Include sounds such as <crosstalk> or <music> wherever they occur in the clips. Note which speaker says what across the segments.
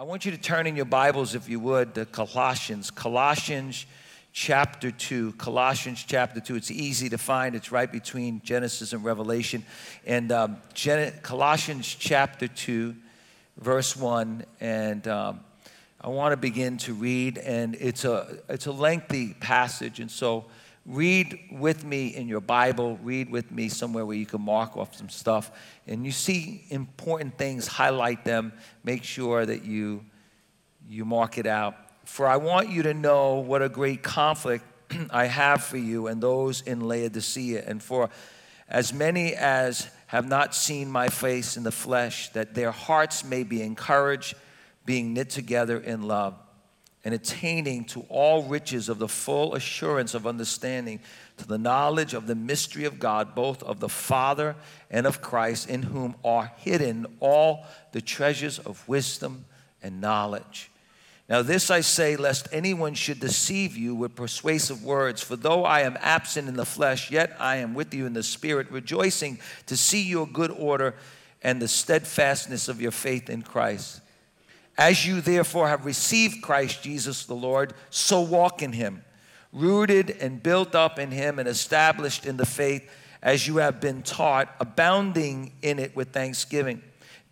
Speaker 1: I want you to turn in your Bibles, if you would, to Colossians. Colossians chapter 2. Colossians chapter 2. It's easy to find, it's right between Genesis and Revelation. And um, Gen- Colossians chapter 2, verse 1. And um, I want to begin to read, and it's a, it's a lengthy passage. And so read with me in your Bible, read with me somewhere where you can mark off some stuff. And you see important things, highlight them, make sure that you, you mark it out. For I want you to know what a great conflict <clears throat> I have for you and those in Laodicea, and for as many as have not seen my face in the flesh, that their hearts may be encouraged, being knit together in love and attaining to all riches of the full assurance of understanding, to the knowledge of the mystery of God, both of the Father and of Christ, in whom are hidden all the treasures of wisdom and knowledge. Now, this I say, lest anyone should deceive you with persuasive words. For though I am absent in the flesh, yet I am with you in the spirit, rejoicing to see your good order and the steadfastness of your faith in Christ. As you therefore have received Christ Jesus the Lord, so walk in him, rooted and built up in him and established in the faith as you have been taught, abounding in it with thanksgiving.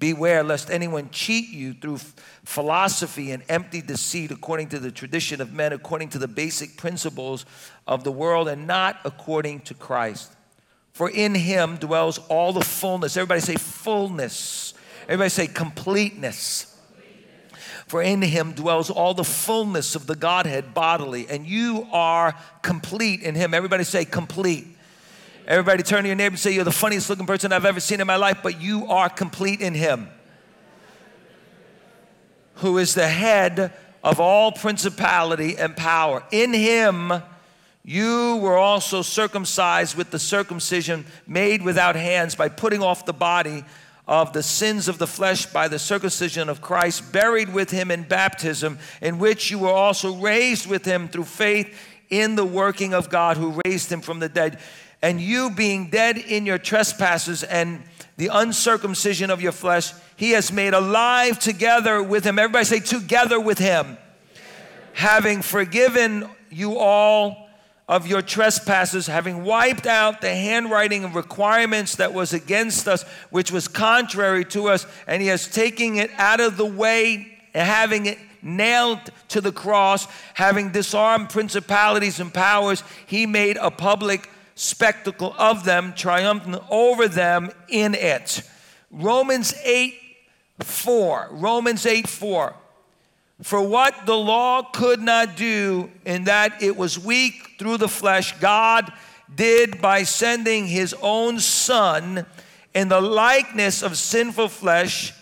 Speaker 1: Beware lest anyone cheat you through philosophy and empty deceit according to the tradition of men, according to the basic principles of the world, and not according to Christ. For in him dwells all the fullness. Everybody say fullness. Everybody say completeness for in him dwells all the fullness of the Godhead bodily, and you are complete in him. Everybody say, complete. Everybody turn to your neighbor and say, You're the funniest looking person I've ever seen in my life, but you are complete in him. Who is the head of all principality and power. In him, you were also circumcised with the circumcision made without hands by putting off the body of the sins of the flesh by the circumcision of Christ, buried with him in baptism, in which you were also raised with him through faith in the working of God who raised him from the dead. And you, being dead in your trespasses and the uncircumcision of your flesh, he has made alive together with him. Everybody say, together with him. Having forgiven you all of your trespasses, having wiped out the handwriting of requirements that was against us, which was contrary to us, and he has taken it out of the way, having it nailed to the cross, having disarmed principalities and powers, he made a public spectacle of them, triumphing over them in it. Romans 8 4. Romans 8 4. For what the law could not do, in that it was weak through the flesh, God did by sending his own Son in the likeness of sinful flesh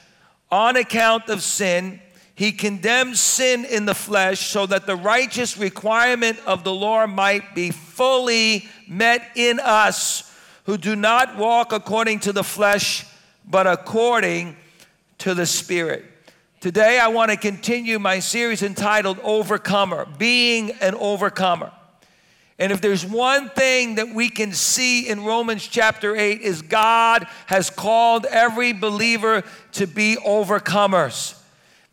Speaker 1: on account of sin. He condemned sin in the flesh so that the righteous requirement of the law might be fully met in us who do not walk according to the flesh, but according to the Spirit. Today, I want to continue my series entitled Overcomer, Being an Overcomer. And if there's one thing that we can see in Romans chapter 8 is God has called every believer to be overcomers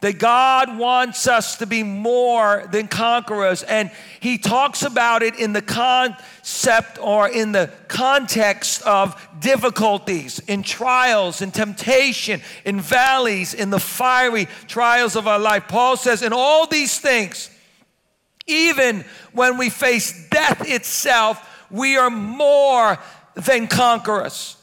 Speaker 1: that God wants us to be more than conquerors. And he talks about it in the concept or in the context of difficulties, in trials, in temptation, in valleys, in the fiery trials of our life. Paul says, in all these things, even when we face death itself, we are more than conquerors.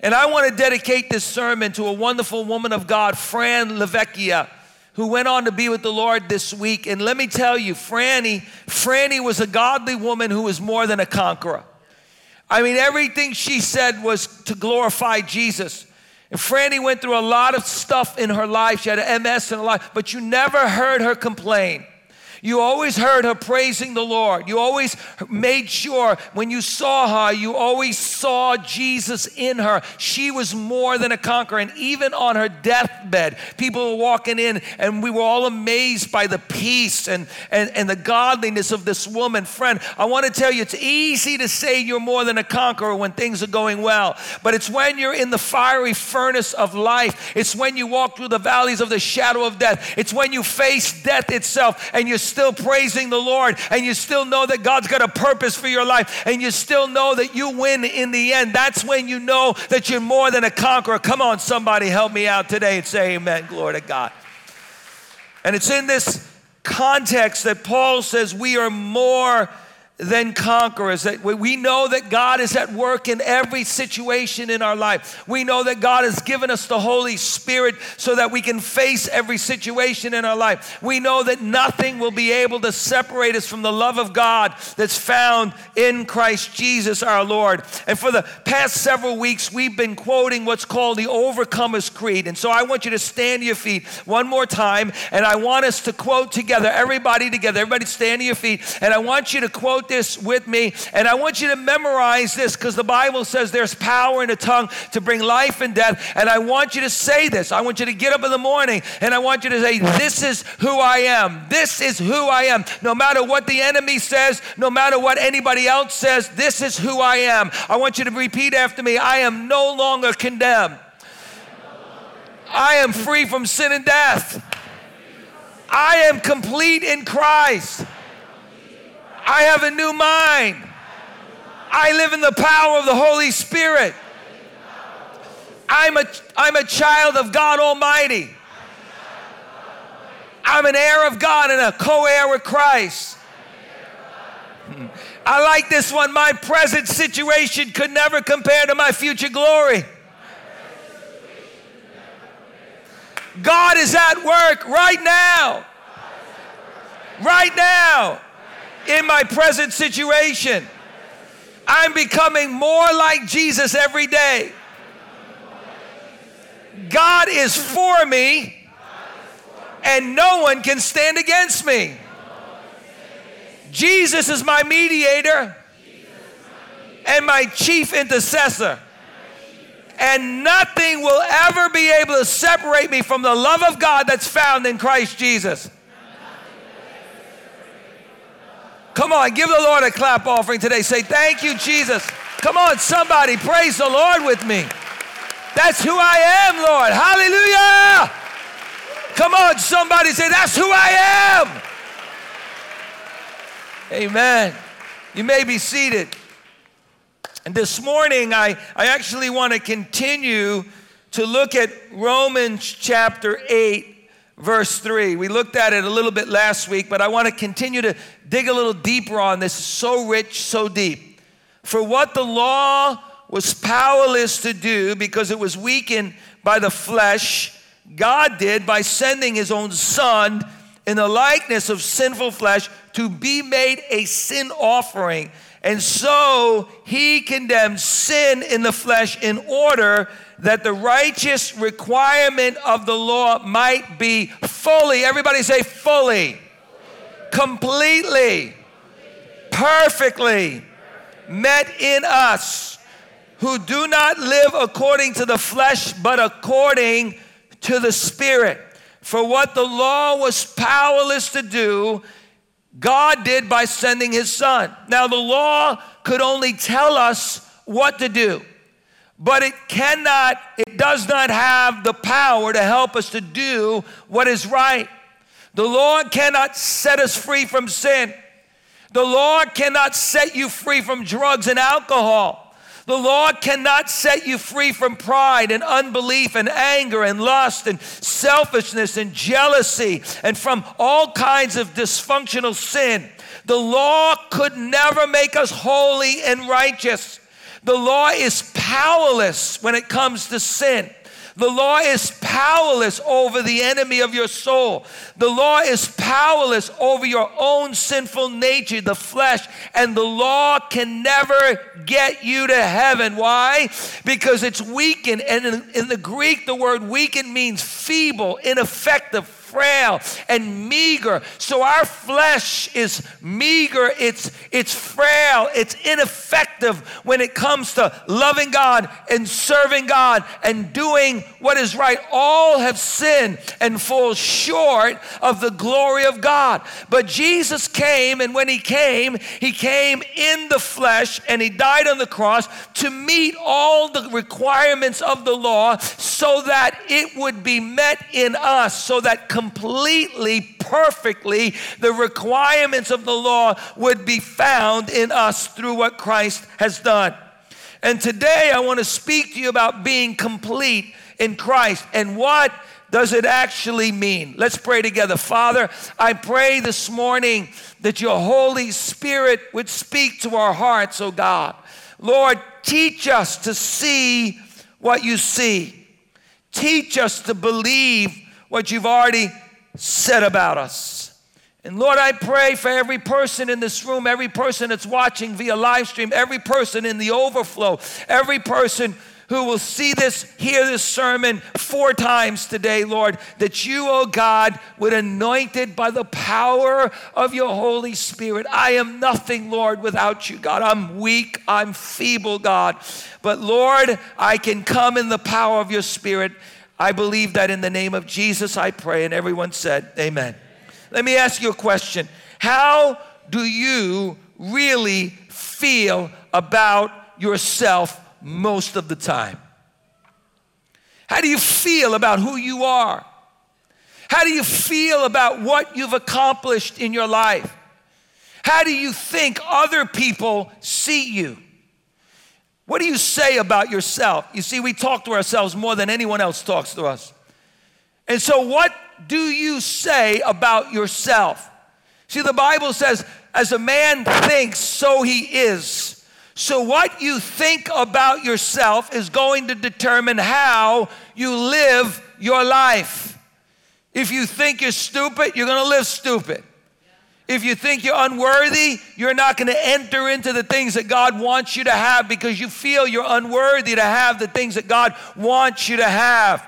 Speaker 1: And I want to dedicate this sermon to a wonderful woman of God, Fran LaVecchia who went on to be with the Lord this week. And let me tell you, Franny, Franny was a godly woman who was more than a conqueror. I mean, everything she said was to glorify Jesus. And Franny went through a lot of stuff in her life. She had an MS in her life, but you never heard her complain. You always heard her praising the Lord. You always made sure when you saw her, you always saw Jesus in her. She was more than a conqueror. And even on her deathbed, people were walking in and we were all amazed by the peace and, and, and the godliness of this woman. Friend, I want to tell you, it's easy to say you're more than a conqueror when things are going well, but it's when you're in the fiery furnace of life, it's when you walk through the valleys of the shadow of death, it's when you face death itself and you're still praising the Lord and you still know that God's got a purpose for your life and you still know that you win in the end. That's when you know that you're more than a conqueror. Come on, somebody help me out today and say amen. Glory to God. And it's in this context that Paul says we are more than conquerors. That we know that God is at work in every situation in our life. We know that God has given us the Holy Spirit so that we can face every situation in our life. We know that nothing will be able to separate us from the love of God that's found in Christ Jesus our Lord. And for the past several weeks, we've been quoting what's called the Overcomers Creed. And so I want you to stand to your feet one more time, and I want us to quote together, everybody together, everybody stand to your feet, and I want you to quote this with me, and I want you to memorize this because the Bible says there's power in a tongue to bring life and death. And I want you to say this. I want you to get up in the morning and I want you to say, This is who I am. This is who I am. No matter what the enemy says, no matter what anybody else says, this is who I am. I want you to repeat after me I am no longer condemned. I am free from sin and death. I am complete in Christ. I have a new mind. I live in the power of the Holy Spirit. I'm a, I'm a child of God Almighty. I'm an heir of God and a co heir with Christ. I like this one. My present situation could never compare to my future glory. God is at work right now. Right now in my present situation. I'm becoming more like Jesus every day. God is for me, and no one can stand against me. Jesus is my mediator and my chief intercessor. And nothing will ever be able to separate me from the love of God that's found in Christ Jesus. Come on, give the Lord a clap offering today. Say, Thank you, Jesus. Come on, somebody, praise the Lord with me. That's who I am, Lord. Hallelujah. Come on, somebody, say, That's who I am. Amen. You may be seated. And this morning, I, I actually want to continue to look at Romans chapter 8 verse 3. We looked at it a little bit last week, but I want to continue to dig a little deeper on this. So rich, so deep. For what the law was powerless to do because it was weakened by the flesh, God did by sending his own son in the likeness of sinful flesh to be made a sin offering. And so he condemned sin in the flesh in order that the righteous requirement of the law might be fully, everybody say fully, completely, perfectly met in us who do not live according to the flesh, but according to the Spirit. For what the law was powerless to do, God did by sending his son. Now, the law could only tell us what to do but it cannot, it does not have the power to help us to do what is right. The law cannot set us free from sin. The law cannot set you free from drugs and alcohol. The law cannot set you free from pride and unbelief and anger and lust and selfishness and jealousy and from all kinds of dysfunctional sin. The law could never make us holy and righteous. The law is powerless when it comes to sin. The law is powerless over the enemy of your soul. The law is powerless over your own sinful nature, the flesh, and the law can never get you to heaven. Why? Because it's weakened. And in, in the Greek, the word weakened means feeble, ineffective, frail and meager. So our flesh is meager, it's, it's frail, it's ineffective when it comes to loving God and serving God and doing what is right. All have sinned and fall short of the glory of God. But Jesus came, and when he came, he came in the flesh and he died on the cross to meet all the requirements of the law so that it would be met in us, so that completely, perfectly, the requirements of the law would be found in us through what Christ has done. And today I want to speak to you about being complete in Christ and what does it actually mean? Let's pray together. Father, I pray this morning that your Holy Spirit would speak to our hearts, oh God. Lord, teach us to see what you see. Teach us to believe what you've already said about us. And Lord, I pray for every person in this room, every person that's watching via live stream, every person in the overflow, every person who will see this, hear this sermon four times today, Lord, that you, oh God, would anoint it by the power of your Holy Spirit. I am nothing, Lord, without you, God. I'm weak, I'm feeble, God. But Lord, I can come in the power of your Spirit. I believe that in the name of Jesus I pray. And everyone said, Amen. Let me ask you a question. How do you really feel about yourself most of the time? How do you feel about who you are? How do you feel about what you've accomplished in your life? How do you think other people see you? What do you say about yourself? You see, we talk to ourselves more than anyone else talks to us. And so, what do you say about yourself? See, the Bible says, as a man thinks, so he is. So, what you think about yourself is going to determine how you live your life. If you think you're stupid, you're going to live stupid. If you think you're unworthy, you're not going to enter into the things that God wants you to have because you feel you're unworthy to have the things that God wants you to have.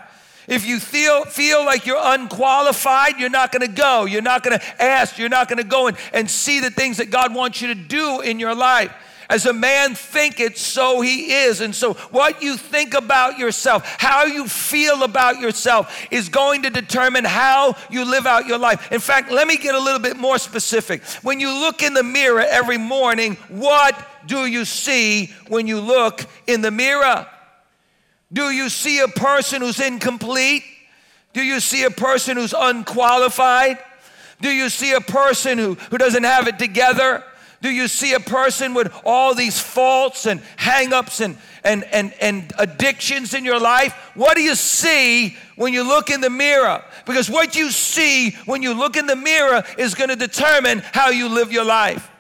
Speaker 1: If you feel, feel like you're unqualified, you're not going to go. You're not going to ask. You're not going to go and, and see the things that God wants you to do in your life. As a man thinketh, so he is. And so, what you think about yourself, how you feel about yourself, is going to determine how you live out your life. In fact, let me get a little bit more specific. When you look in the mirror every morning, what do you see when you look in the mirror? Do you see a person who's incomplete? Do you see a person who's unqualified? Do you see a person who, who doesn't have it together? Do you see a person with all these faults and hangups and, and, and, and addictions in your life? What do you see when you look in the mirror? Because what you see when you look in the mirror is going to determine how you live your life.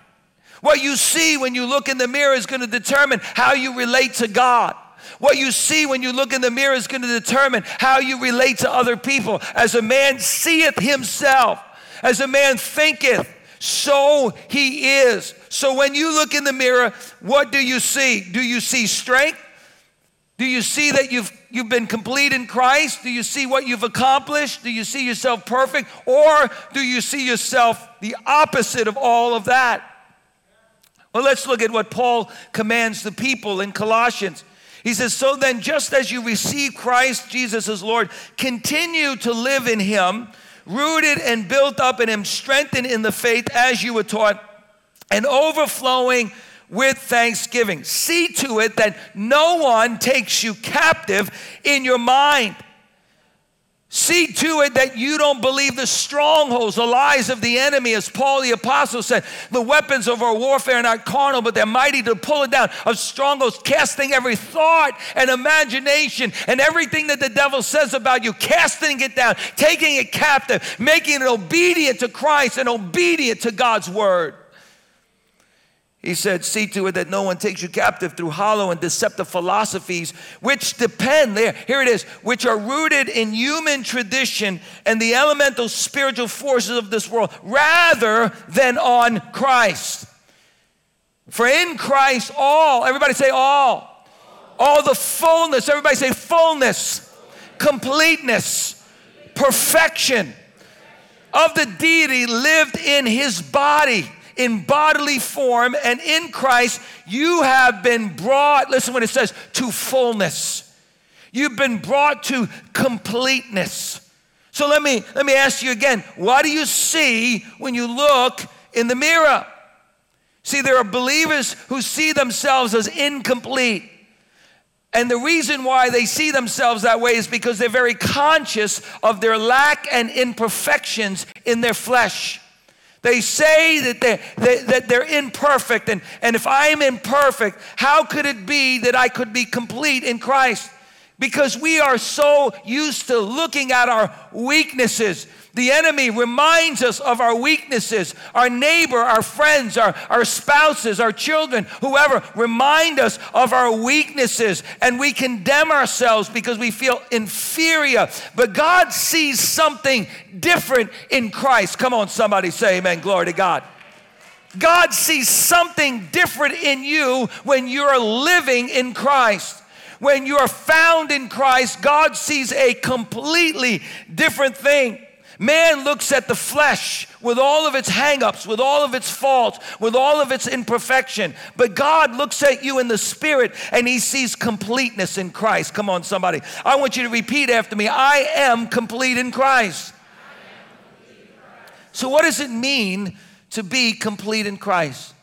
Speaker 1: What you see when you look in the mirror is going to determine how you relate to God. What you see when you look in the mirror is going to determine how you relate to other people. As a man seeth himself, as a man thinketh, so he is. So when you look in the mirror, what do you see? Do you see strength? Do you see that you've, you've been complete in Christ? Do you see what you've accomplished? Do you see yourself perfect? Or do you see yourself the opposite of all of that? Well, let's look at what Paul commands the people in Colossians. He says, So then, just as you receive Christ Jesus as Lord, continue to live in him rooted and built up in Him, strengthened in the faith as you were taught, and overflowing with thanksgiving. See to it that no one takes you captive in your mind See to it that you don't believe the strongholds, the lies of the enemy. As Paul the Apostle said, the weapons of our warfare are not carnal, but they're mighty to pull it down of strongholds, casting every thought and imagination and everything that the devil says about you, casting it down, taking it captive, making it obedient to Christ and obedient to God's word. He said, See to it that no one takes you captive through hollow and deceptive philosophies, which depend, there, here it is, which are rooted in human tradition and the elemental spiritual forces of this world, rather than on Christ. For in Christ, all, everybody say all, all the fullness, everybody say fullness, completeness, perfection, of the deity lived in his body in bodily form, and in Christ you have been brought, listen what it says, to fullness. You've been brought to completeness. So let me let me ask you again, what do you see when you look in the mirror? See, there are believers who see themselves as incomplete. And the reason why they see themselves that way is because they're very conscious of their lack and imperfections in their flesh. They say that they, that they're imperfect, and, and if I'm imperfect, how could it be that I could be complete in Christ? Because we are so used to looking at our weaknesses the enemy reminds us of our weaknesses. Our neighbor, our friends, our, our spouses, our children, whoever, remind us of our weaknesses. And we condemn ourselves because we feel inferior. But God sees something different in Christ. Come on, somebody say amen. Glory to God. God sees something different in you when you're living in Christ when you are found in Christ, God sees a completely different thing. Man looks at the flesh with all of its hangups, with all of its faults, with all of its imperfection. But God looks at you in the spirit and he sees completeness in Christ. Come on, somebody. I want you to repeat after me I am complete in Christ. So, what does it mean to be complete in Christ?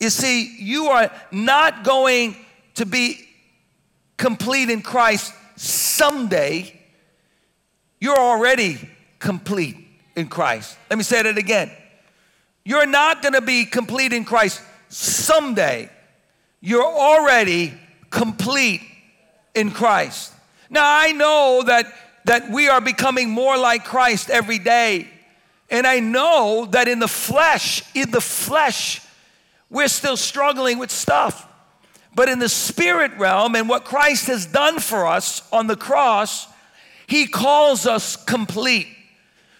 Speaker 1: You see, you are not going to be complete in Christ someday. You're already complete in Christ. Let me say that again. You're not going to be complete in Christ someday. You're already complete in Christ. Now, I know that, that we are becoming more like Christ every day. And I know that in the flesh, in the flesh, we're still struggling with stuff. But in the spirit realm and what Christ has done for us on the cross, He calls us complete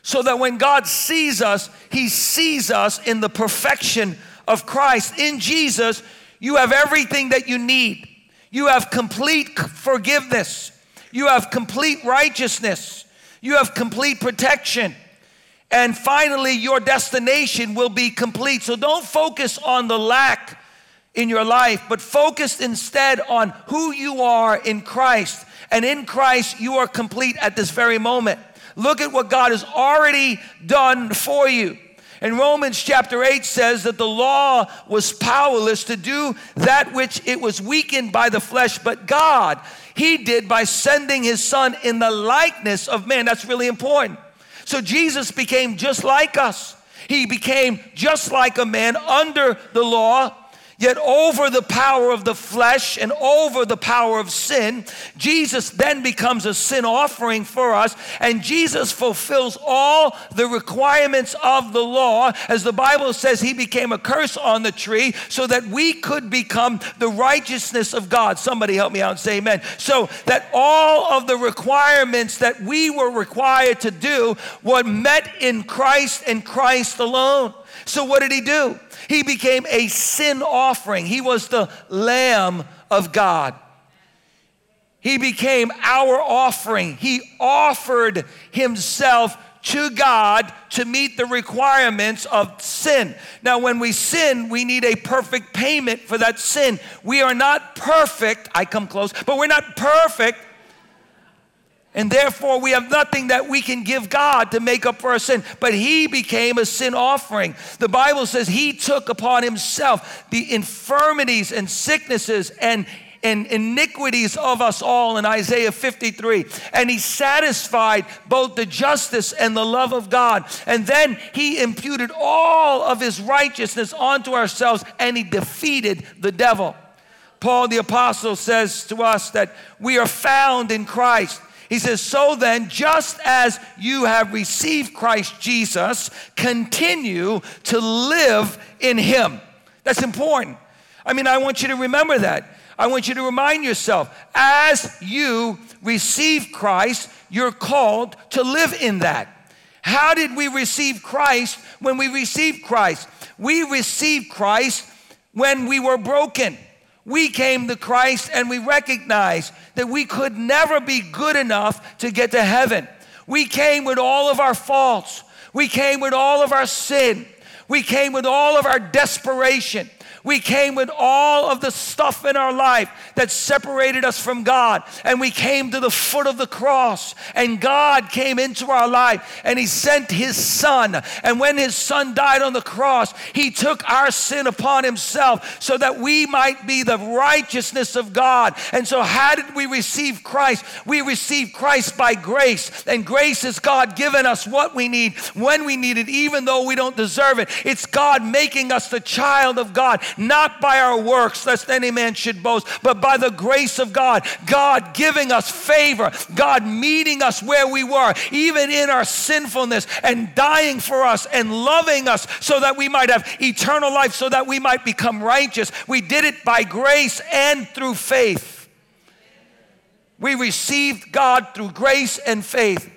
Speaker 1: so that when God sees us, He sees us in the perfection of Christ. In Jesus, you have everything that you need. You have complete forgiveness. You have complete righteousness. You have complete protection. And finally, your destination will be complete. So don't focus on the lack in your life, but focus instead on who you are in Christ. And in Christ, you are complete at this very moment. Look at what God has already done for you. And Romans chapter 8 says that the law was powerless to do that which it was weakened by the flesh, but God, He did by sending His Son in the likeness of man. That's really important. So Jesus became just like us. He became just like a man under the law, Yet, over the power of the flesh and over the power of sin, Jesus then becomes a sin offering for us, and Jesus fulfills all the requirements of the law. As the Bible says, He became a curse on the tree so that we could become the righteousness of God. Somebody help me out and say amen. So that all of the requirements that we were required to do were met in Christ and Christ alone. So, what did He do? He became a sin offering. He was the Lamb of God. He became our offering. He offered himself to God to meet the requirements of sin. Now, when we sin, we need a perfect payment for that sin. We are not perfect. I come close, but we're not perfect and therefore, we have nothing that we can give God to make up for our sin. But He became a sin offering. The Bible says He took upon Himself the infirmities and sicknesses and and iniquities of us all in Isaiah 53. And he satisfied both the justice and the love of God. And then he imputed all of his righteousness onto ourselves and he defeated the devil. Paul the Apostle says to us that we are found in Christ. He says, So then, just as you have received Christ Jesus, continue to live in Him. That's important. I mean, I want you to remember that. I want you to remind yourself as you receive Christ, you're called to live in that. How did we receive Christ when we received Christ? We received Christ when we were broken we came to Christ and we recognized that we could never be good enough to get to heaven. We came with all of our faults. We came with all of our sin. We came with all of our desperation. We came with all of the stuff in our life that separated us from God. And we came to the foot of the cross. And God came into our life and He sent His Son. And when His Son died on the cross, He took our sin upon Himself so that we might be the righteousness of God. And so, how did we receive Christ? We received Christ by grace. And grace is God giving us what we need when we need it, even though we don't deserve it. It's God making us the child of God not by our works, lest any man should boast, but by the grace of God. God giving us favor, God meeting us where we were, even in our sinfulness, and dying for us and loving us so that we might have eternal life, so that we might become righteous. We did it by grace and through faith. We received God through grace and faith.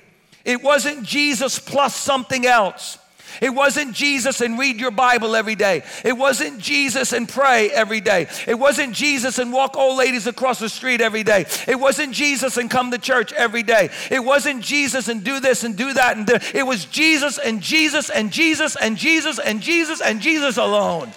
Speaker 1: It wasn't Jesus plus something else. It wasn't Jesus and read your Bible every day. It wasn't Jesus and pray every day. It wasn't Jesus and walk old ladies across the street every day. It wasn't Jesus and come to church every day. It wasn't Jesus and do this and do that. And it was Jesus and Jesus and Jesus and Jesus and Jesus and Jesus alone.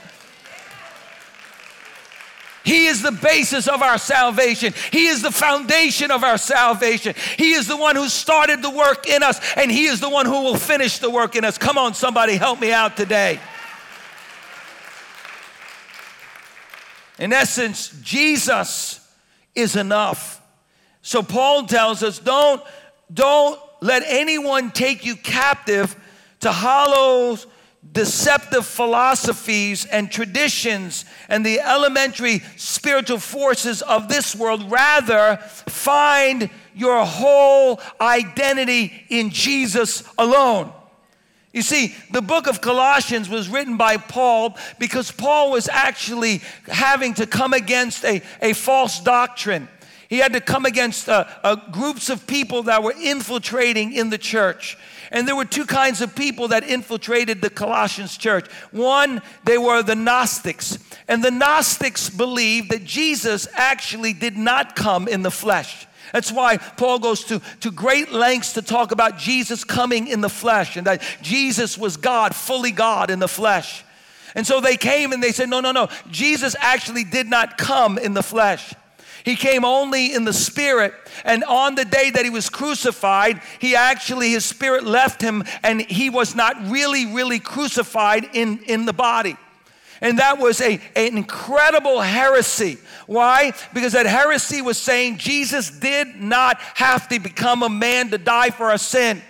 Speaker 1: He is the basis of our salvation. He is the foundation of our salvation. He is the one who started the work in us, and He is the one who will finish the work in us. Come on, somebody, help me out today. In essence, Jesus is enough. So Paul tells us don't, don't let anyone take you captive to hollow deceptive philosophies and traditions and the elementary spiritual forces of this world. Rather, find your whole identity in Jesus alone. You see, the book of Colossians was written by Paul because Paul was actually having to come against a, a false doctrine. He had to come against uh, uh, groups of people that were infiltrating in the church. And there were two kinds of people that infiltrated the Colossians church. One, they were the Gnostics. And the Gnostics believed that Jesus actually did not come in the flesh. That's why Paul goes to, to great lengths to talk about Jesus coming in the flesh and that Jesus was God, fully God in the flesh. And so they came and they said, No, no, no. Jesus actually did not come in the flesh. He came only in the spirit. And on the day that he was crucified, he actually, his spirit left him and he was not really, really crucified in, in the body. And that was a, an incredible heresy. Why? Because that heresy was saying Jesus did not have to become a man to die for our sin.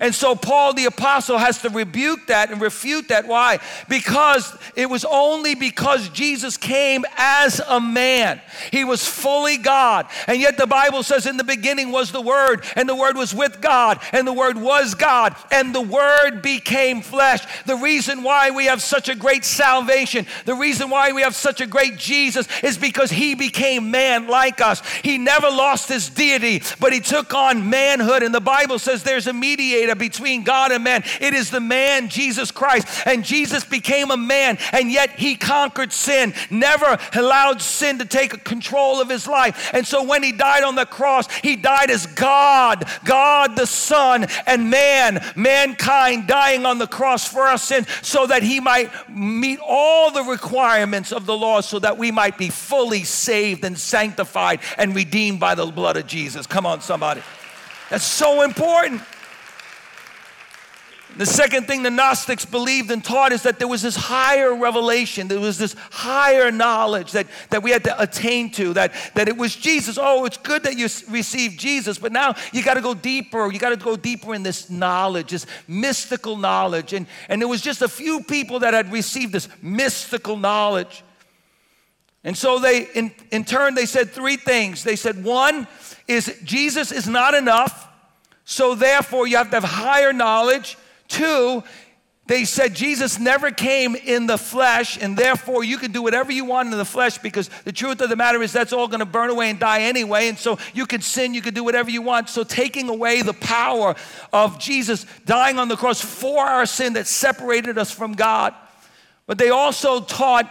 Speaker 1: And so Paul the apostle has to rebuke that and refute that. Why? Because it was only because Jesus came as a man. He was fully God. And yet the Bible says in the beginning was the Word, and the Word was with God, and the Word was God, and the Word became flesh. The reason why we have such a great salvation, the reason why we have such a great Jesus is because He became man like us. He never lost His deity, but He took on manhood. And the Bible says there's a mediator between God and man. It is the man, Jesus Christ. And Jesus became a man, and yet he conquered sin, never allowed sin to take control of his life. And so when he died on the cross, he died as God, God the Son, and man, mankind dying on the cross for our sins so that he might meet all the requirements of the law so that we might be fully saved and sanctified and redeemed by the blood of Jesus. Come on, somebody. That's so important. The second thing the Gnostics believed and taught is that there was this higher revelation, there was this higher knowledge that, that we had to attain to, that, that it was Jesus. Oh, it's good that you received Jesus, but now you got to go deeper. You got to go deeper in this knowledge, this mystical knowledge. And, and there was just a few people that had received this mystical knowledge. And so they, in, in turn, they said three things. They said, one is Jesus is not enough, so therefore you have to have higher knowledge. Two, they said Jesus never came in the flesh, and therefore you can do whatever you want in the flesh because the truth of the matter is that's all going to burn away and die anyway. And so you can sin, you can do whatever you want. So taking away the power of Jesus dying on the cross for our sin that separated us from God. But they also taught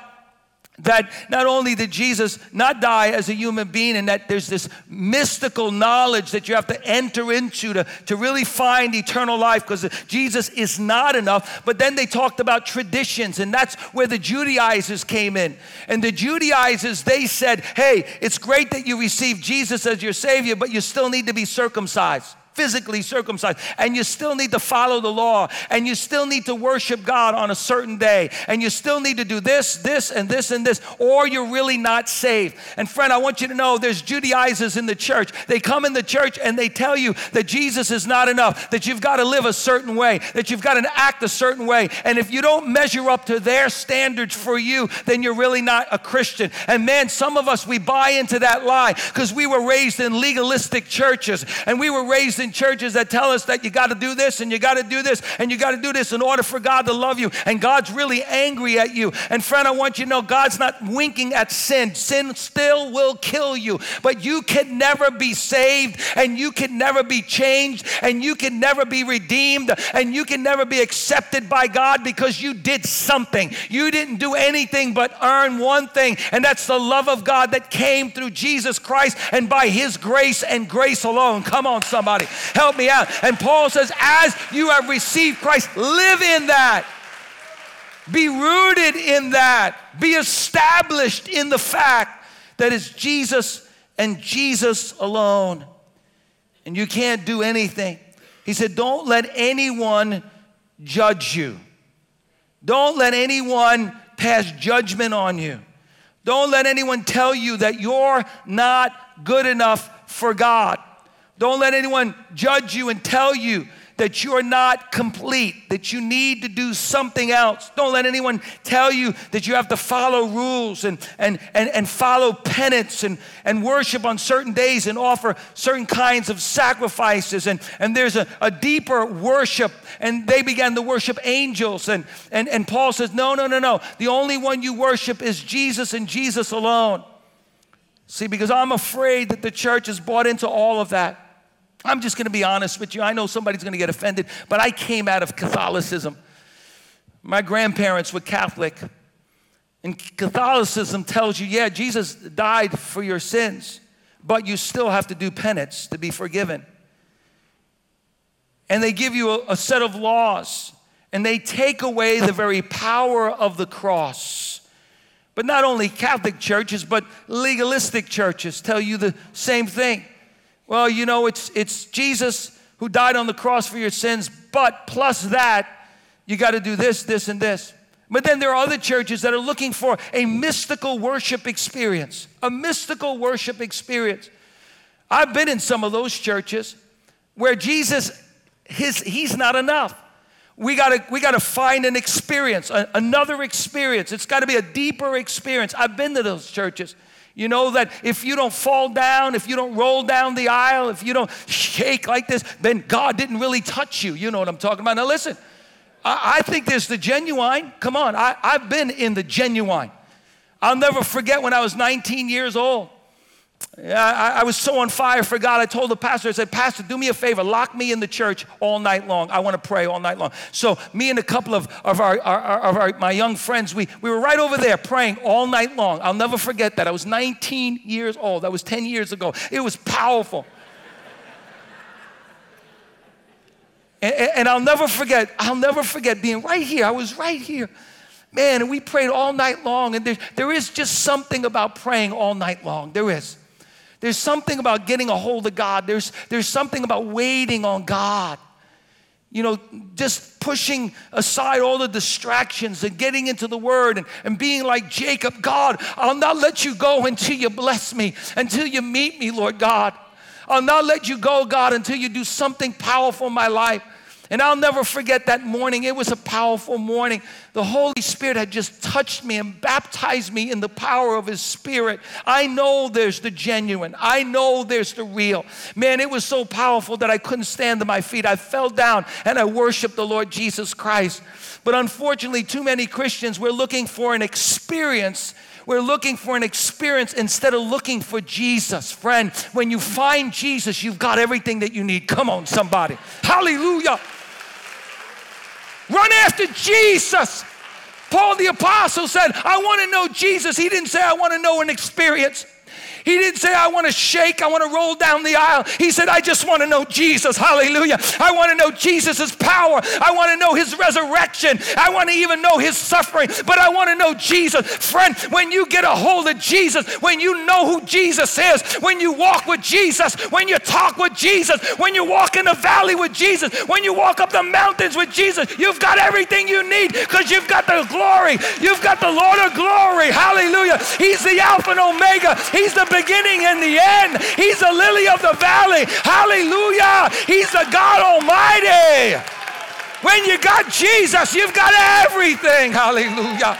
Speaker 1: that not only did Jesus not die as a human being, and that there's this mystical knowledge that you have to enter into to, to really find eternal life because Jesus is not enough. But then they talked about traditions, and that's where the Judaizers came in. And the Judaizers, they said, hey, it's great that you received Jesus as your Savior, but you still need to be circumcised physically circumcised, and you still need to follow the law, and you still need to worship God on a certain day, and you still need to do this, this, and this, and this, or you're really not saved. And friend, I want you to know there's Judaizers in the church. They come in the church and they tell you that Jesus is not enough, that you've got to live a certain way, that you've got to act a certain way. And if you don't measure up to their standards for you, then you're really not a Christian. And man, some of us, we buy into that lie because we were raised in legalistic churches and we were raised in churches that tell us that you got to do this and you got to do this and you got to do this in order for God to love you. And God's really angry at you. And friend, I want you to know God's not winking at sin. Sin still will kill you, but you can never be saved and you can never be changed and you can never be redeemed and you can never be accepted by God because you did something. You didn't do anything but earn one thing, and that's the love of God that came through Jesus Christ and by His grace and grace alone. Come on, somebody. Help me out. And Paul says, as you have received Christ, live in that. Be rooted in that. Be established in the fact that it's Jesus and Jesus alone. And you can't do anything. He said, Don't let anyone judge you. Don't let anyone pass judgment on you. Don't let anyone tell you that you're not good enough for God. Don't let anyone judge you and tell you that you're not complete, that you need to do something else. Don't let anyone tell you that you have to follow rules and, and, and, and follow penance and, and worship on certain days and offer certain kinds of sacrifices. And, and there's a, a deeper worship, and they began to worship angels. And, and, and Paul says, No, no, no, no. The only one you worship is Jesus and Jesus alone. See, because I'm afraid that the church has bought into all of that. I'm just going to be honest with you. I know somebody's going to get offended, but I came out of Catholicism. My grandparents were Catholic. And Catholicism tells you, yeah, Jesus died for your sins, but you still have to do penance to be forgiven. And they give you a, a set of laws, and they take away the very power of the cross. But not only Catholic churches, but legalistic churches tell you the same thing. Well, you know, it's, it's Jesus who died on the cross for your sins, but plus that, you got to do this, this, and this. But then there are other churches that are looking for a mystical worship experience, a mystical worship experience. I've been in some of those churches where Jesus, his, he's not enough. We gotta, we gotta find an experience, a, another experience. It's gotta be a deeper experience. I've been to those churches. You know that if you don't fall down, if you don't roll down the aisle, if you don't shake like this, then God didn't really touch you. You know what I'm talking about. Now, listen, I, I think there's the genuine. Come on, I, I've been in the genuine. I'll never forget when I was 19 years old. I, I, was so on fire for God. I told the pastor, I said, Pastor, do me a favor, lock me in the church all night long. I want to pray all night long. So, me and a couple of, of, our, our, of our, my young friends, we, we were right over there praying all night long. I'll never forget that. I was 19 years old. That was 10 years ago. It was powerful. and, and I'll never forget, I'll never forget being right here. I was right here. Man, and we prayed all night long. And there, there is just something about praying all night long. There is. There's something about getting a hold of God. There's, there's something about waiting on God. You know, just pushing aside all the distractions and getting into the Word and, and being like Jacob God, I'll not let you go until you bless me, until you meet me, Lord God. I'll not let you go, God, until you do something powerful in my life. And I'll never forget that morning. It was a powerful morning. The Holy Spirit had just touched me and baptized me in the power of His Spirit. I know there's the genuine, I know there's the real. Man, it was so powerful that I couldn't stand to my feet. I fell down and I worshiped the Lord Jesus Christ. But unfortunately, too many Christians, we're looking for an experience we're looking for an experience instead of looking for Jesus. Friend, when you find Jesus, you've got everything that you need. Come on, somebody. Hallelujah. Run after Jesus. Paul the Apostle said, I want to know Jesus. He didn't say, I want to know an experience. He didn't say, I want to shake, I want to roll down the aisle. He said, I just want to know Jesus. Hallelujah. I want to know Jesus' power. I want to know his resurrection. I want to even know his suffering, but I want to know Jesus. Friend, when you get a hold of Jesus, when you know who Jesus is, when you walk with Jesus, when you talk with Jesus, when you walk in the valley with Jesus, when you walk up the mountains with Jesus, you've got everything you need because you've got the glory. You've got the Lord of glory. Hallelujah. He's the Alpha and Omega. He's the beginning and the end. He's the lily of the valley. Hallelujah. He's the God Almighty. When you got Jesus, you've got everything. Hallelujah.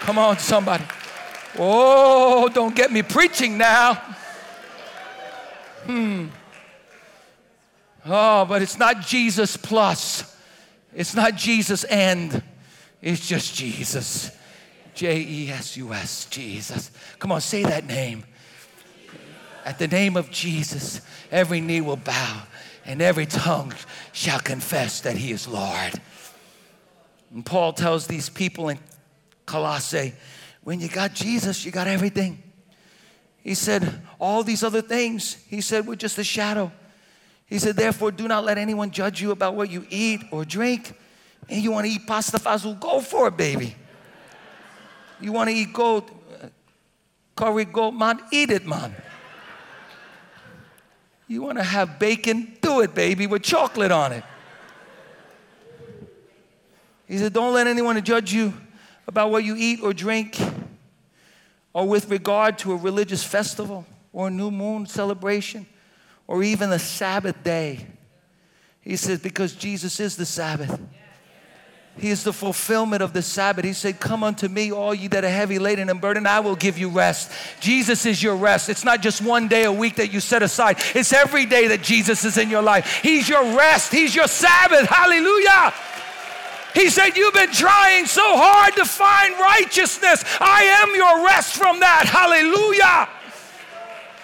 Speaker 1: Come on, somebody. Oh, don't get me preaching now. Hmm. Oh, but it's not Jesus plus. It's not Jesus and. It's just Jesus. J E S U S, Jesus. Come on, say that name. At the name of Jesus, every knee will bow and every tongue shall confess that he is Lord. And Paul tells these people in Colossae, when you got Jesus, you got everything. He said, all these other things, he said, were just a shadow. He said, therefore, do not let anyone judge you about what you eat or drink. And you want to eat pasta fazool, go for it, baby. You want to eat goat, curry goat, man? Eat it, man. You want to have bacon? Do it, baby, with chocolate on it. He said, Don't let anyone judge you about what you eat or drink, or with regard to a religious festival, or a new moon celebration, or even a Sabbath day. He says, Because Jesus is the Sabbath. He is the fulfillment of the Sabbath. He said, Come unto me, all ye that are heavy laden and burdened, I will give you rest. Jesus is your rest. It's not just one day a week that you set aside, it's every day that Jesus is in your life. He's your rest, He's your Sabbath. Hallelujah. He said, You've been trying so hard to find righteousness. I am your rest from that. Hallelujah.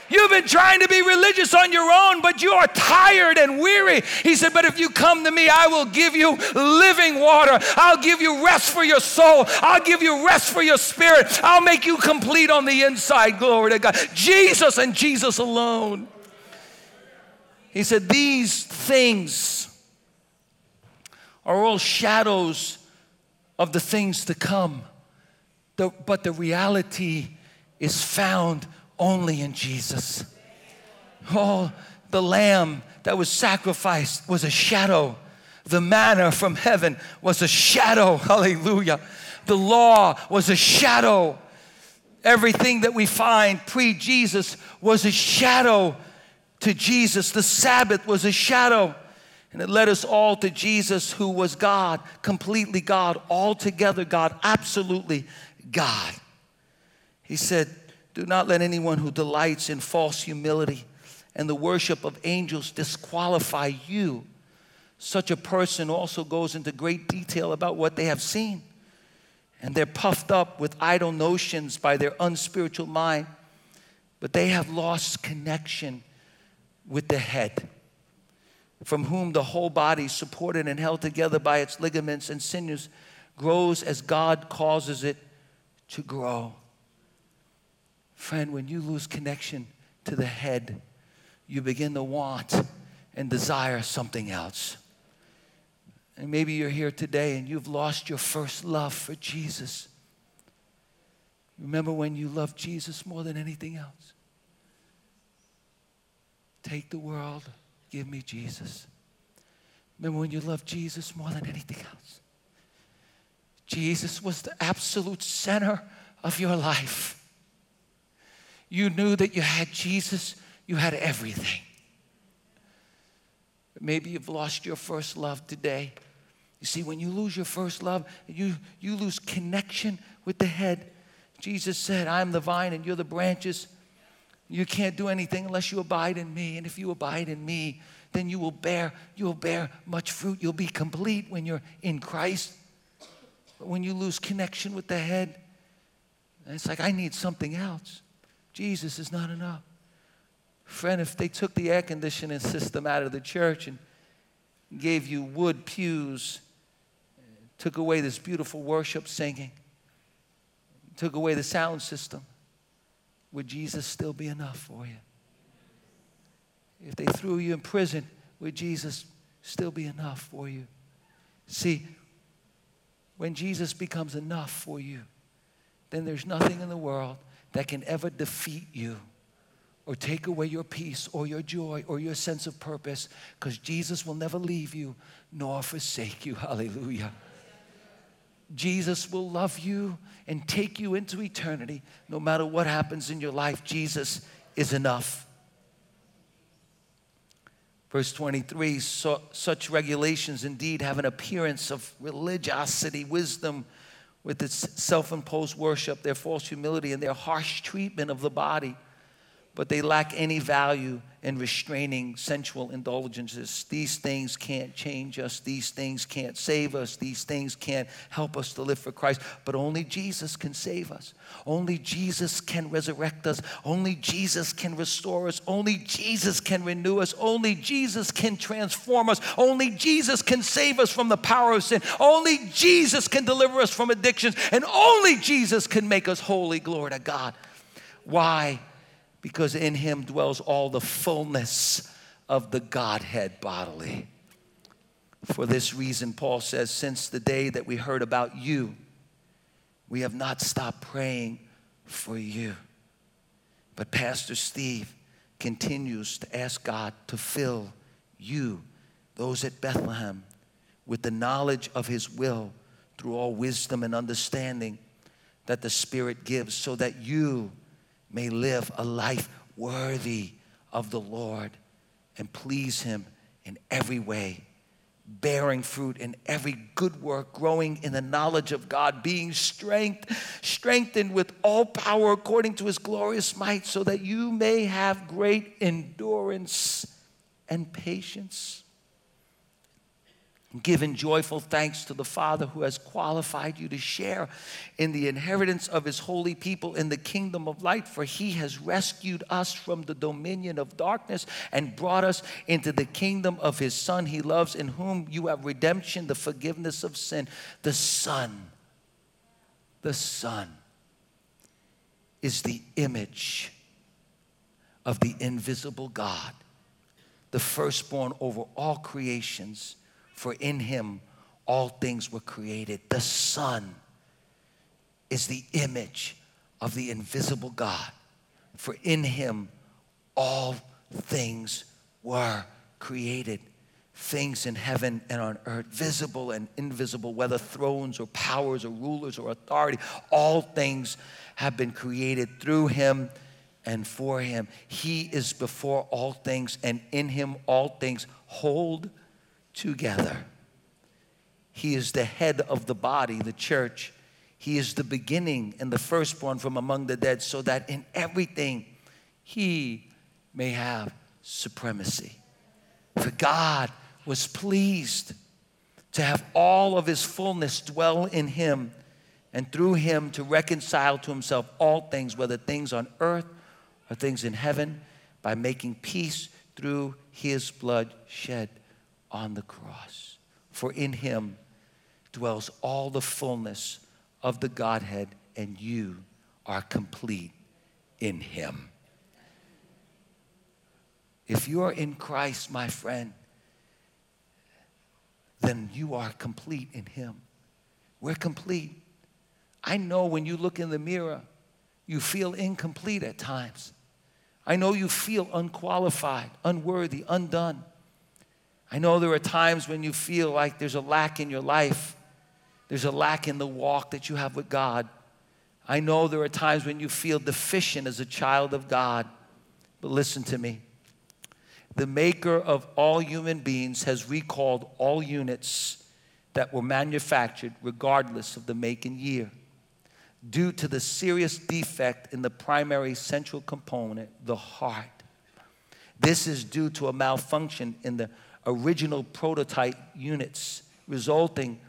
Speaker 1: You've been trying to be religious on your own, but you are tired and weary. He said, But if you come to me, I will give you living water. I'll give you rest for your soul. I'll give you rest for your spirit. I'll make you complete on the inside. Glory to God. Jesus and Jesus alone. He said, These things are all shadows of the things to come. But the reality is found only in Jesus. Oh, the lamb that was sacrificed was a shadow. The manna from heaven was a shadow. <laughs> Hallelujah. The law was a shadow. Everything that we find pre Jesus was a shadow to Jesus. The Sabbath was a shadow. And it led us all to Jesus, who was God, completely God, altogether God, absolutely God. He said, do not let anyone who delights in false humility and the worship of angels disqualify you. Such a person also goes into great detail about what they have seen. And they're puffed up with idle notions by their unspiritual mind, but they have lost connection with the head, from whom the whole body, supported and held together by its ligaments and sinews, grows as God causes it to grow. Friend, when you lose connection to the head, you begin to want and desire something else. And maybe you're here today and you've lost your first love for Jesus. Remember when you loved Jesus more than anything else? Take the world, give me Jesus. Remember when you loved Jesus more than anything else? Jesus was the absolute center of your life you knew that you had Jesus, you had everything. Maybe you've lost your first love today. You see, when you lose your first love, you, you lose connection with the head. Jesus said, I'm the vine and you're the branches. You can't do anything unless you abide in me. And if you abide in me, then you will bear, you'll bear much fruit. You'll be complete when you're in Christ. But when you lose connection with the head, it's like, I need something else. Jesus is not enough. Friend, if they took the air conditioning system out of the church and gave you wood pews, took away this beautiful worship singing, took away the sound system, would Jesus still be enough for you? If they threw you in prison, would Jesus still be enough for you? See, when Jesus becomes enough for you, then there's nothing in the world that can ever defeat you or take away your peace or your joy or your sense of purpose because Jesus will never leave you nor forsake you. <laughs> Hallelujah. Jesus will love you and take you into eternity no matter what happens in your life. Jesus is enough. Verse 23 so, such regulations indeed have an appearance of religiosity, wisdom, with its self imposed worship, their false humility, and their harsh treatment of the body but they lack any value in restraining sensual indulgences. These things can't change us. These things can't save us. These things can't help us to live for Christ. But only Jesus can save us. Only Jesus can resurrect us. Only Jesus can restore us. Only Jesus can renew us. Only Jesus can transform us. Only Jesus can save us from the power of sin. Only Jesus can deliver us from addictions. And only Jesus can make us holy. Glory to God. Why? Because in him dwells all the fullness of the Godhead bodily. For this reason, Paul says, since the day that we heard about you, we have not stopped praying for you. But Pastor Steve continues to ask God to fill you, those at Bethlehem, with the knowledge of his will through all wisdom and understanding that the Spirit gives, so that you may live a life worthy of the Lord and please Him in every way, bearing fruit in every good work, growing in the knowledge of God, being strength, strengthened with all power according to His glorious might, so that you may have great endurance and patience giving joyful thanks to the Father who has qualified you to share in the inheritance of his holy people in the kingdom of light, for he has rescued us from the dominion of darkness and brought us into the kingdom of his Son he loves, in whom you have redemption, the forgiveness of sin. The Son, the Son is the image of the invisible God, the firstborn over all creations for in him all things were created. The Son is the image of the invisible God, for in him all things were created. Things in heaven and on earth, visible and invisible, whether thrones or powers or rulers or authority, all things have been created through him and for him. He is before all things, and in him all things hold together. He is the head of the body, the church. He is the beginning and the firstborn from among the dead, so that in everything he may have supremacy. For God was pleased to have all of his fullness dwell in him, and through him to reconcile to himself all things, whether things on earth or things in heaven, by making peace through his blood shed on the cross. For in him dwells all the fullness of the Godhead, and you are complete in him. If you are in Christ, my friend, then you are complete in him. We're complete. I know when you look in the mirror, you feel incomplete at times. I know you feel unqualified, unworthy, undone. I know there are times when you feel like there's a lack in your life, there's a lack in the walk that you have with God. I know there are times when you feel deficient as a child of God. But listen to me. The maker of all human beings has recalled all units that were manufactured, regardless of the make and year, due to the serious defect in the primary central component, the heart. This is due to a malfunction in the original prototype units, resulting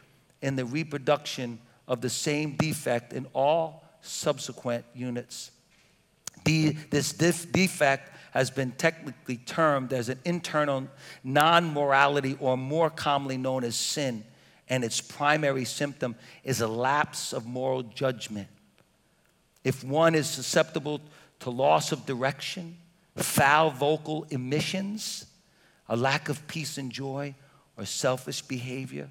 Speaker 1: in the reproduction of the same defect in all subsequent units. The, this def- defect has been technically termed as an internal non morality, or more commonly known as sin, and its primary symptom is a lapse of moral judgment. If one is susceptible to loss of direction, foul vocal emissions, a lack of peace and joy, or selfish behavior,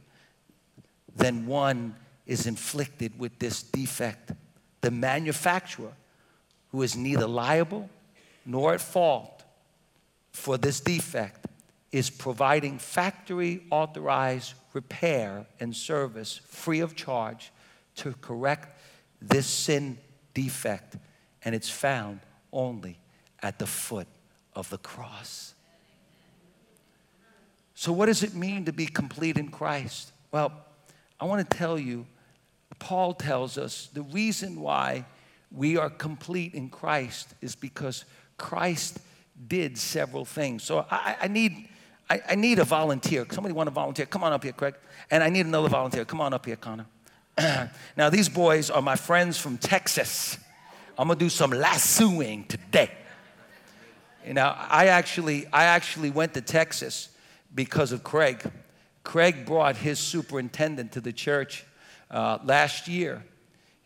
Speaker 1: then one is inflicted with this defect. The manufacturer, who is neither liable nor at fault for this defect, is providing factory authorized repair and service free of charge to correct this sin defect, and it's found only at the foot of the cross. So, what does it mean to be complete in Christ? Well, I want to tell you, Paul tells us the reason why we are complete in Christ is because Christ did several things. So, I, I need I, I need a volunteer. Somebody want to volunteer? Come on up here, Craig. And I need another volunteer. Come on up here, Connor. <clears throat> now, these boys are my friends from Texas. I'm gonna do some lassoing today. You know, I actually, I actually went to Texas because of Craig. Craig brought his superintendent to the church uh, last year.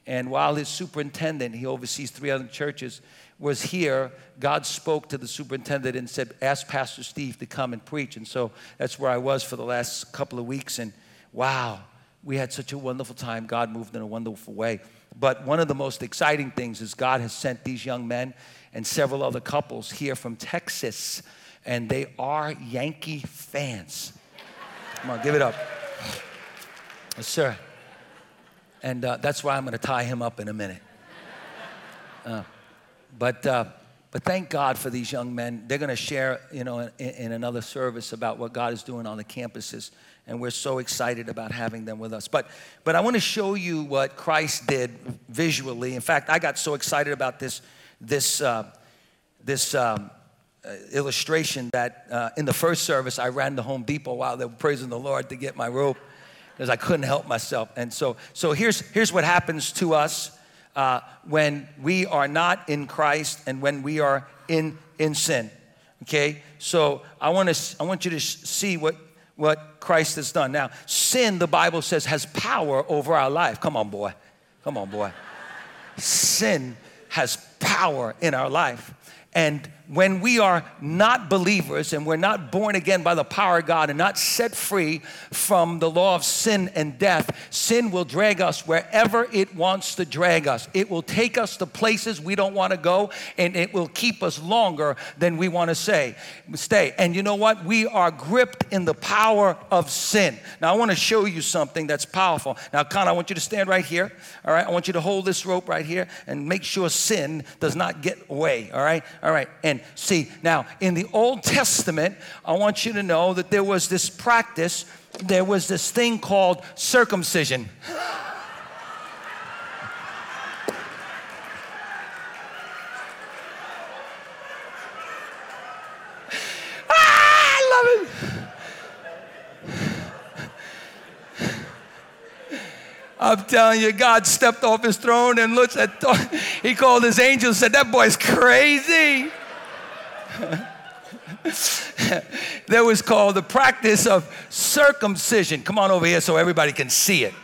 Speaker 1: And while his superintendent, he oversees three other churches, was here, God spoke to the superintendent and said, Ask Pastor Steve to come and preach. And so that's where I was for the last couple of weeks. And wow, we had such a wonderful time. God moved in a wonderful way. But one of the most exciting things is God has sent these young men and several other couples here from Texas, and they are Yankee fans. Come on, give it up. Yes, sir. And uh, that's why I'm going to tie him up in a minute. Uh, but, uh, but thank God for these young men. They're going to share, you know, in, in, another service about what God is doing on the campuses, and we're so excited about having them with us. But, but I want to show you what Christ did visually. In fact, I got so excited about this, this, uh, this um, uh, illustration that uh, in the first service I ran to Home Depot while they were praising the Lord to get my rope because I couldn't help myself. And so, so here's, here's what happens to us uh, when we are not in Christ and when we are in, in sin. Okay? So I, want to, I want you to see what, what Christ has done. Now, sin, the Bible says, has power over our life. Come on, boy. Come on, boy. sin has power in our life. And when we are not believers and we're not born again by the power of God and not set free from the law of sin and death, sin will drag us wherever it wants to drag us. It will take us to places we don't want to go and it will keep us longer than we want to say, stay. And you know what? We are gripped in the power of sin. Now, I want to show you something that's powerful. Now, Con, I want you to stand right here. All right. I want you to hold this rope right here and make sure sin does not get away. All right. All right. And see. Now, in the Old Testament, I want you to know that there was this practice, there was this thing called circumcision. <laughs> Ah, I'm telling you, God stepped off his throne and looked at, <laughs> he called his angel and said, That boy's crazy. <laughs> that was called the practice of circumcision. Come on over here so everybody can see it.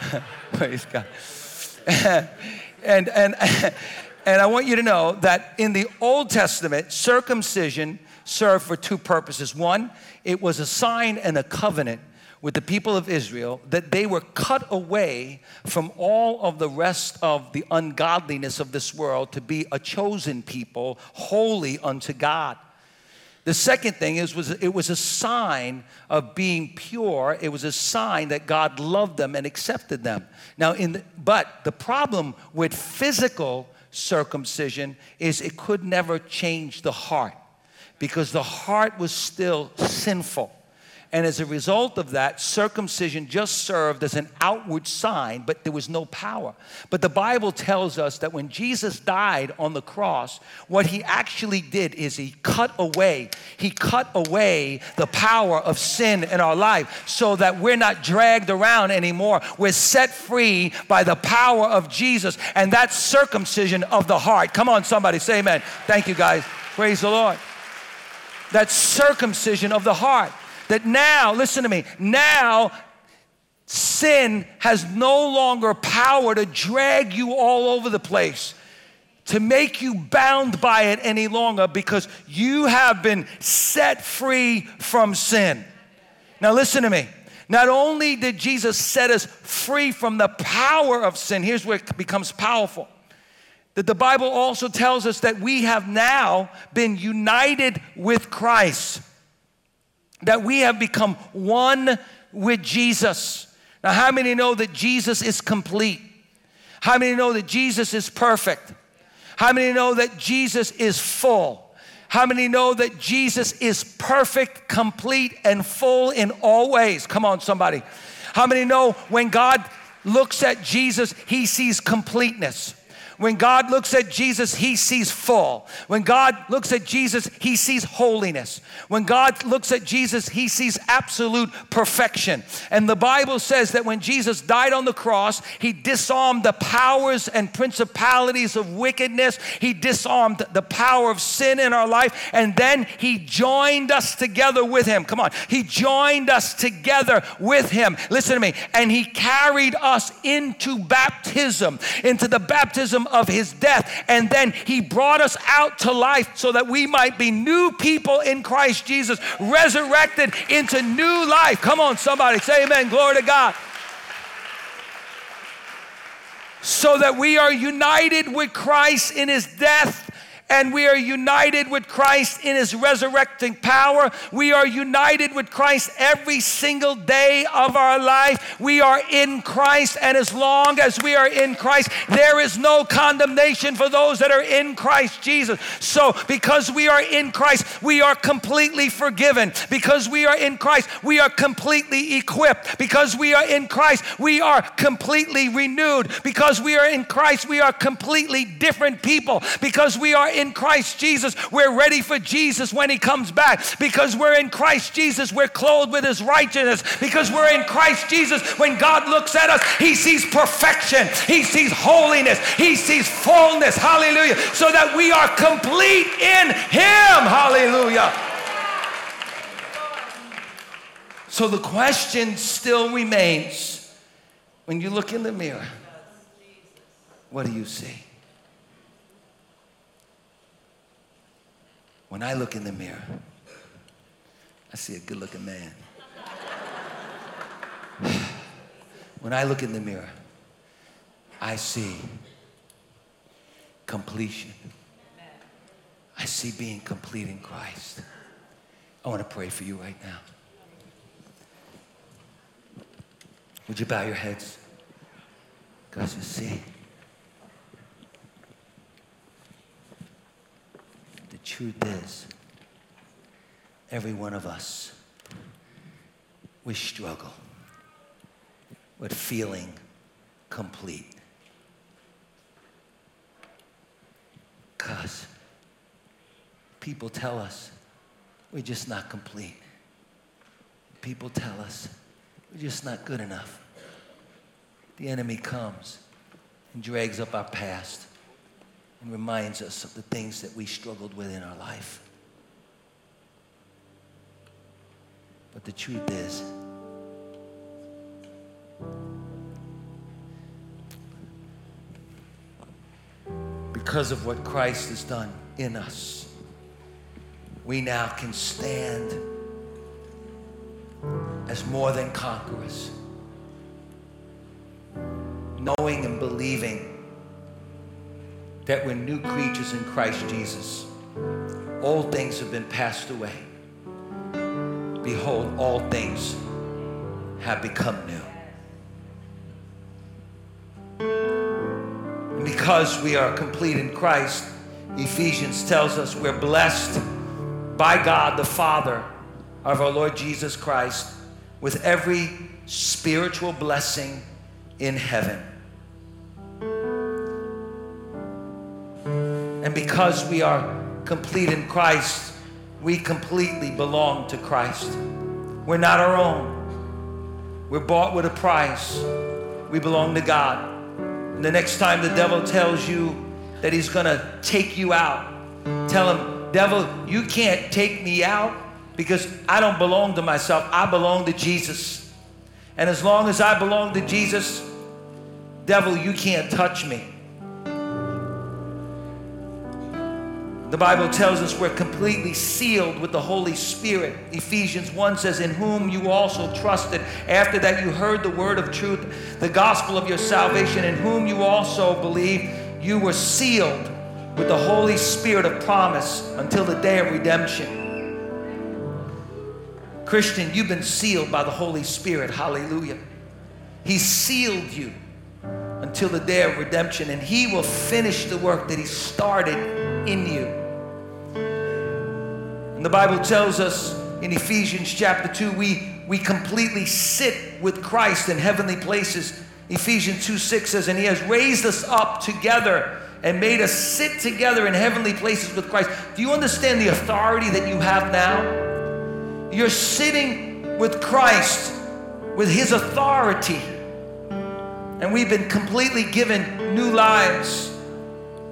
Speaker 1: <laughs> Praise God. and, and, and I want you to know that in the Old Testament, circumcision served for two purposes. One, it was a sign and a covenant with the people of Israel that they were cut away from all of the rest of the ungodliness of this world to be a chosen people, holy unto God. The second thing is was it was a sign of being pure. It was a sign that God loved them and accepted them. Now in the, but the problem with physical circumcision is it could never change the heart because the heart was still sinful. And as a result of that, circumcision just served as an outward sign, but there was no power. But the Bible tells us that when Jesus died on the cross, what he actually did is he cut away, he cut away the power of sin in our life so that we're not dragged around anymore. We're set free by the power of Jesus, and that's circumcision of the heart. Come on, somebody, say amen. Thank you, guys. Praise the Lord. That's circumcision of the heart that now, listen to me, now sin has no longer power to drag you all over the place, to make you bound by it any longer because you have been set free from sin. Now, listen to me. Not only did Jesus set us free from the power of sin, here's where it becomes powerful. That the Bible also tells us that we have now been united with Christ, that we have become one with Jesus. Now, how many know that Jesus is complete? How many know that Jesus is perfect? How many know that Jesus is full? How many know that Jesus is perfect, complete, and full in all ways? Come on, somebody. How many know when God looks at Jesus, he sees completeness? When God looks at Jesus, he sees full. When God looks at Jesus, he sees holiness. When God looks at Jesus, he sees absolute perfection. And the Bible says that when Jesus died on the cross, he disarmed the powers and principalities of wickedness, he disarmed the power of sin in our life, and then he joined us together with him. Come on, he joined us together with him. Listen to me. And he carried us into baptism, into the baptism of his death. And then he brought us out to life so that we might be new people in Christ Jesus, resurrected into new life. Come on, somebody say amen. Glory to God. So that we are united with Christ in his death and we are united with Christ in his resurrecting power. We are united with Christ every single day of our life. We are in Christ, and as long as we are in Christ, there is no condemnation for those that are in Christ Jesus. So, because we are in Christ, we are completely forgiven. Because we are in Christ, we are completely equipped. Because we are in Christ, we are completely renewed. Because we are in Christ, we are completely different people. Because we are in Christ Jesus, we're ready for Jesus when he comes back. Because we're in Christ Jesus, we're clothed with his righteousness. Because we're in Christ Jesus, when God looks at us, he sees perfection, he sees holiness, he sees fullness. Hallelujah. So that we are complete in him. Hallelujah. So the question still remains when you look in the mirror, what do you see? When I look in the mirror, I see a good looking man. <sighs> when I look in the mirror, I see completion. I see being complete in Christ. I want to pray for you right now. Would you bow your heads? Because you see, truth is, every one of us, we struggle with feeling complete. Because people tell us we're just not complete. People tell us we're just not good enough. The enemy comes and drags up our past and reminds us of the things that we struggled with in our life. But the truth is, because of what Christ has done in us, we now can stand as more than conquerors, knowing and believing that we're new creatures in Christ Jesus. All things have been passed away. Behold, all things have become new. And because we are complete in Christ, Ephesians tells us we're blessed by God the Father of our Lord Jesus Christ with every spiritual blessing in heaven. And because we are complete in Christ, we completely belong to Christ. We're not our own. We're bought with a price. We belong to God. And the next time the devil tells you that he's going to take you out, tell him, Devil, you can't take me out because I don't belong to myself. I belong to Jesus. And as long as I belong to Jesus, devil, you can't touch me. The Bible tells us we're completely sealed with the Holy Spirit. Ephesians 1 says, In whom you also trusted. After that, you heard the word of truth, the gospel of your salvation, in whom you also believe. You were sealed with the Holy Spirit of promise until the day of redemption. Christian, you've been sealed by the Holy Spirit. Hallelujah. He sealed you until the day of redemption, and He will finish the work that He started in you. And the Bible tells us in Ephesians chapter 2, we, we completely sit with Christ in heavenly places. Ephesians 2 6 says, And He has raised us up together and made us sit together in heavenly places with Christ. Do you understand the authority that you have now? You're sitting with Christ, with His authority. And we've been completely given new lives.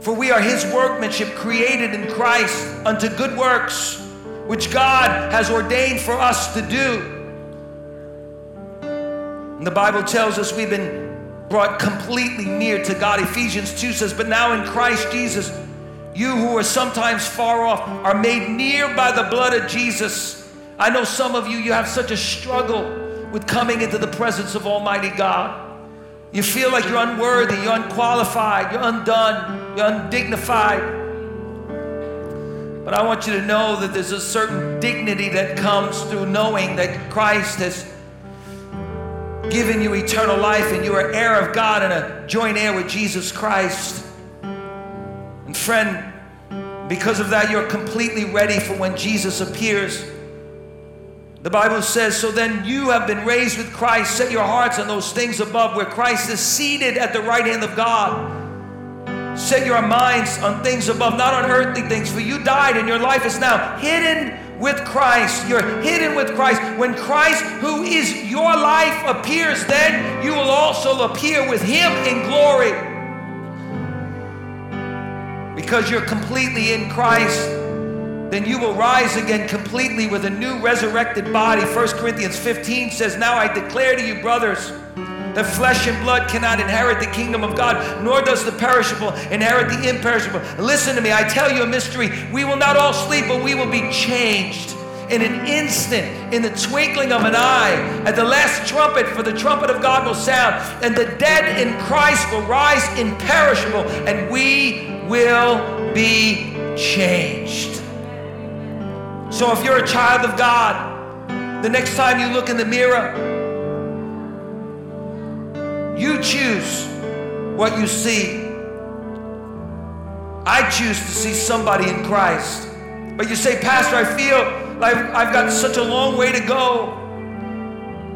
Speaker 1: For we are His workmanship, created in Christ unto good works, which God has ordained for us to do. And the Bible tells us we've been brought completely near to God. Ephesians 2 says, But now in Christ Jesus, you who are sometimes far off are made near by the blood of Jesus. I know some of you, you have such a struggle with coming into the presence of Almighty God. You feel like you're unworthy, you're unqualified, you're undone, you're undignified. But I want you to know that there's a certain dignity that comes through knowing that Christ has given you eternal life and you are heir of God and a joint heir with Jesus Christ. And friend, because of that, you're completely ready for when Jesus appears. The Bible says, So then you have been raised with Christ. Set your hearts on those things above where Christ is seated at the right hand of God. Set your minds on things above, not on earthly things, for you died and your life is now hidden with Christ. You're hidden with Christ. When Christ, who is your life, appears, then you will also appear with him in glory. Because you're completely in Christ then you will rise again completely with a new resurrected body. 1 Corinthians 15 says, Now I declare to you, brothers, that flesh and blood cannot inherit the kingdom of God, nor does the perishable inherit the imperishable. Listen to me, I tell you a mystery. We will not all sleep, but we will be changed in an instant, in the twinkling of an eye. At the last trumpet, for the trumpet of God will sound, and the dead in Christ will rise imperishable, and we will be changed. So if you're a child of God, the next time you look in the mirror, you choose what you see. I choose to see somebody in Christ. But you say, Pastor, I feel like I've got such a long way to go.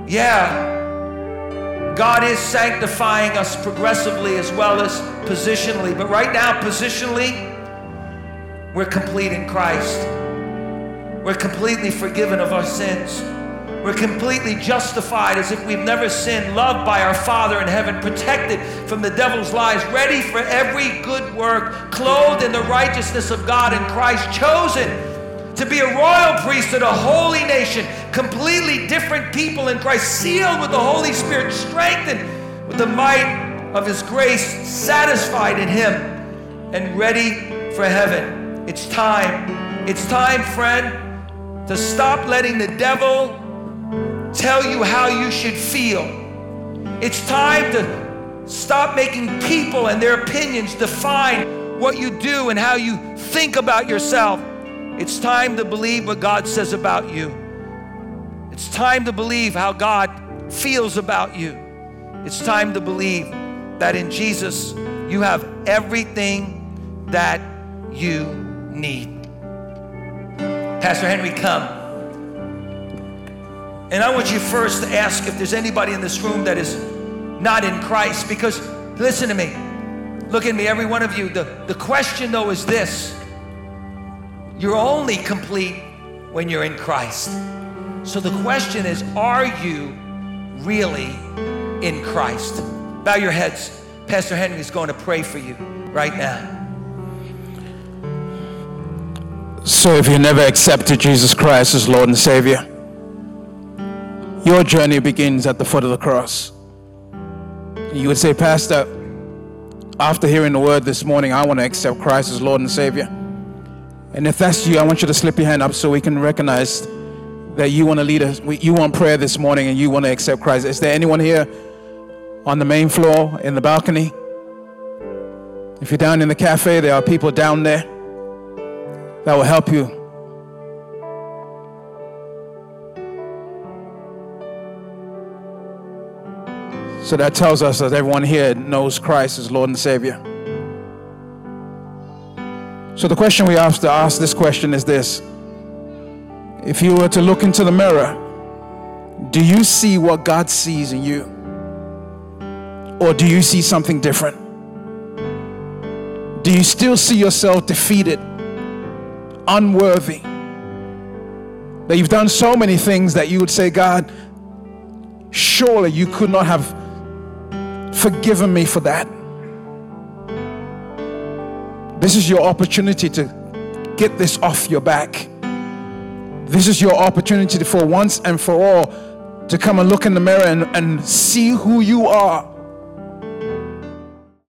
Speaker 1: Yeah, God is sanctifying us progressively as well as positionally. But right now, positionally, we're complete in Christ. We're completely forgiven of our sins. We're completely justified as if we've never sinned, loved by our Father in heaven, protected from the devil's lies, ready for every good work, clothed in the righteousness of God in Christ, chosen to be a royal priesthood, a holy nation, completely different people in Christ, sealed with the Holy Spirit, strengthened with the might of His grace, satisfied in Him, and ready for heaven. It's time. It's time, friend to stop letting the devil tell you how you should feel. It's time to stop making people and their opinions define what you do and how you think about yourself. It's time to believe what God says about you. It's time to believe how God feels about you. It's time to believe that in Jesus you have everything that you need. Pastor Henry, come. And I want you first to ask if there's anybody in this room that is not in Christ. Because listen to me. Look at me, every one of you. The, the question, though, is this you're only complete when you're in Christ. So the question is are you really in Christ? Bow your heads. Pastor Henry is going to pray for you right now.
Speaker 2: So, if you never accepted Jesus Christ as Lord and Savior, Your journey begins at the foot of the cross. You would say, Pastor, after hearing the word this morning, I want to accept Christ as Lord and Savior. And if that's you, I want you to slip your hand up so we can recognize that you want to lead us, you want prayer this morning and you want to accept Christ. Is there anyone here on the main floor, in the balcony? If you're down in the cafe, there are people down there that will help you. So that tells us that everyone here knows Christ as Lord and Savior. So the question we have to ask this question is this If you were to look into the mirror, do you see what God sees in you? Or do you see something different? Do you still see yourself defeated, unworthy? That you've done so many things that you would say, God, surely you could not have forgiven me for that. This is your opportunity to get this off your back. This is your opportunity for once and for all to come and look in the mirror and, and see who you are